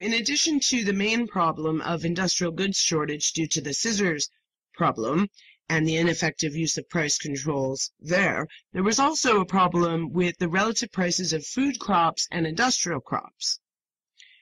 In addition to the main problem of industrial goods shortage due to the scissors problem and the ineffective use of price controls there, there was also a problem with the relative prices of food crops and industrial crops.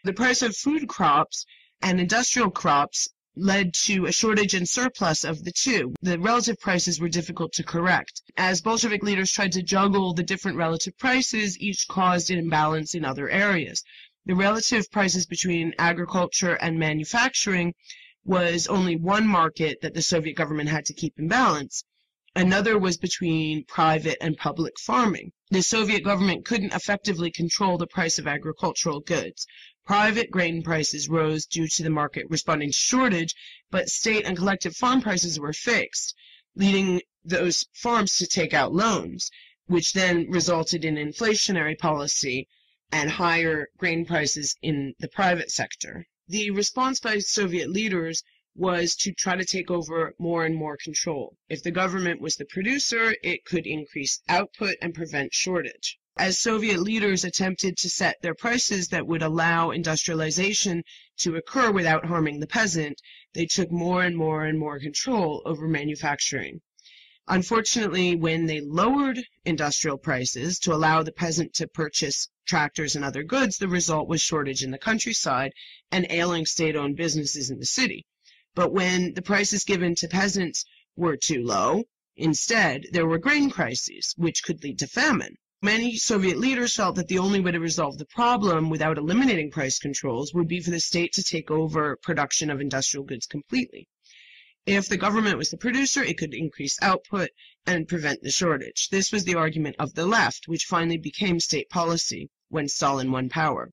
The price of food crops and industrial crops led to a shortage and surplus of the two. The relative prices were difficult to correct. As Bolshevik leaders tried to juggle the different relative prices, each caused an imbalance in other areas. The relative prices between agriculture and manufacturing was only one market that the Soviet government had to keep in balance. Another was between private and public farming. The Soviet government couldn't effectively control the price of agricultural goods. Private grain prices rose due to the market responding to shortage, but state and collective farm prices were fixed, leading those farms to take out loans, which then resulted in inflationary policy and higher grain prices in the private sector. The response by Soviet leaders was to try to take over more and more control. If the government was the producer, it could increase output and prevent shortage as Soviet leaders attempted to set their prices that would allow industrialization to occur without harming the peasant, they took more and more and more control over manufacturing. Unfortunately, when they lowered industrial prices to allow the peasant to purchase tractors and other goods, the result was shortage in the countryside and ailing state-owned businesses in the city. But when the prices given to peasants were too low, instead, there were grain crises, which could lead to famine. Many Soviet leaders felt that the only way to resolve the problem without eliminating price controls would be for the state to take over production of industrial goods completely. If the government was the producer, it could increase output and prevent the shortage. This was the argument of the left, which finally became state policy when Stalin won power.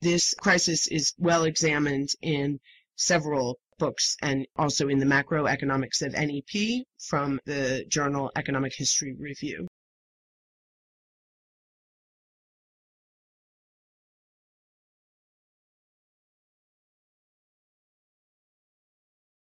This crisis is well examined in several books and also in the macroeconomics of NEP from the journal Economic History Review.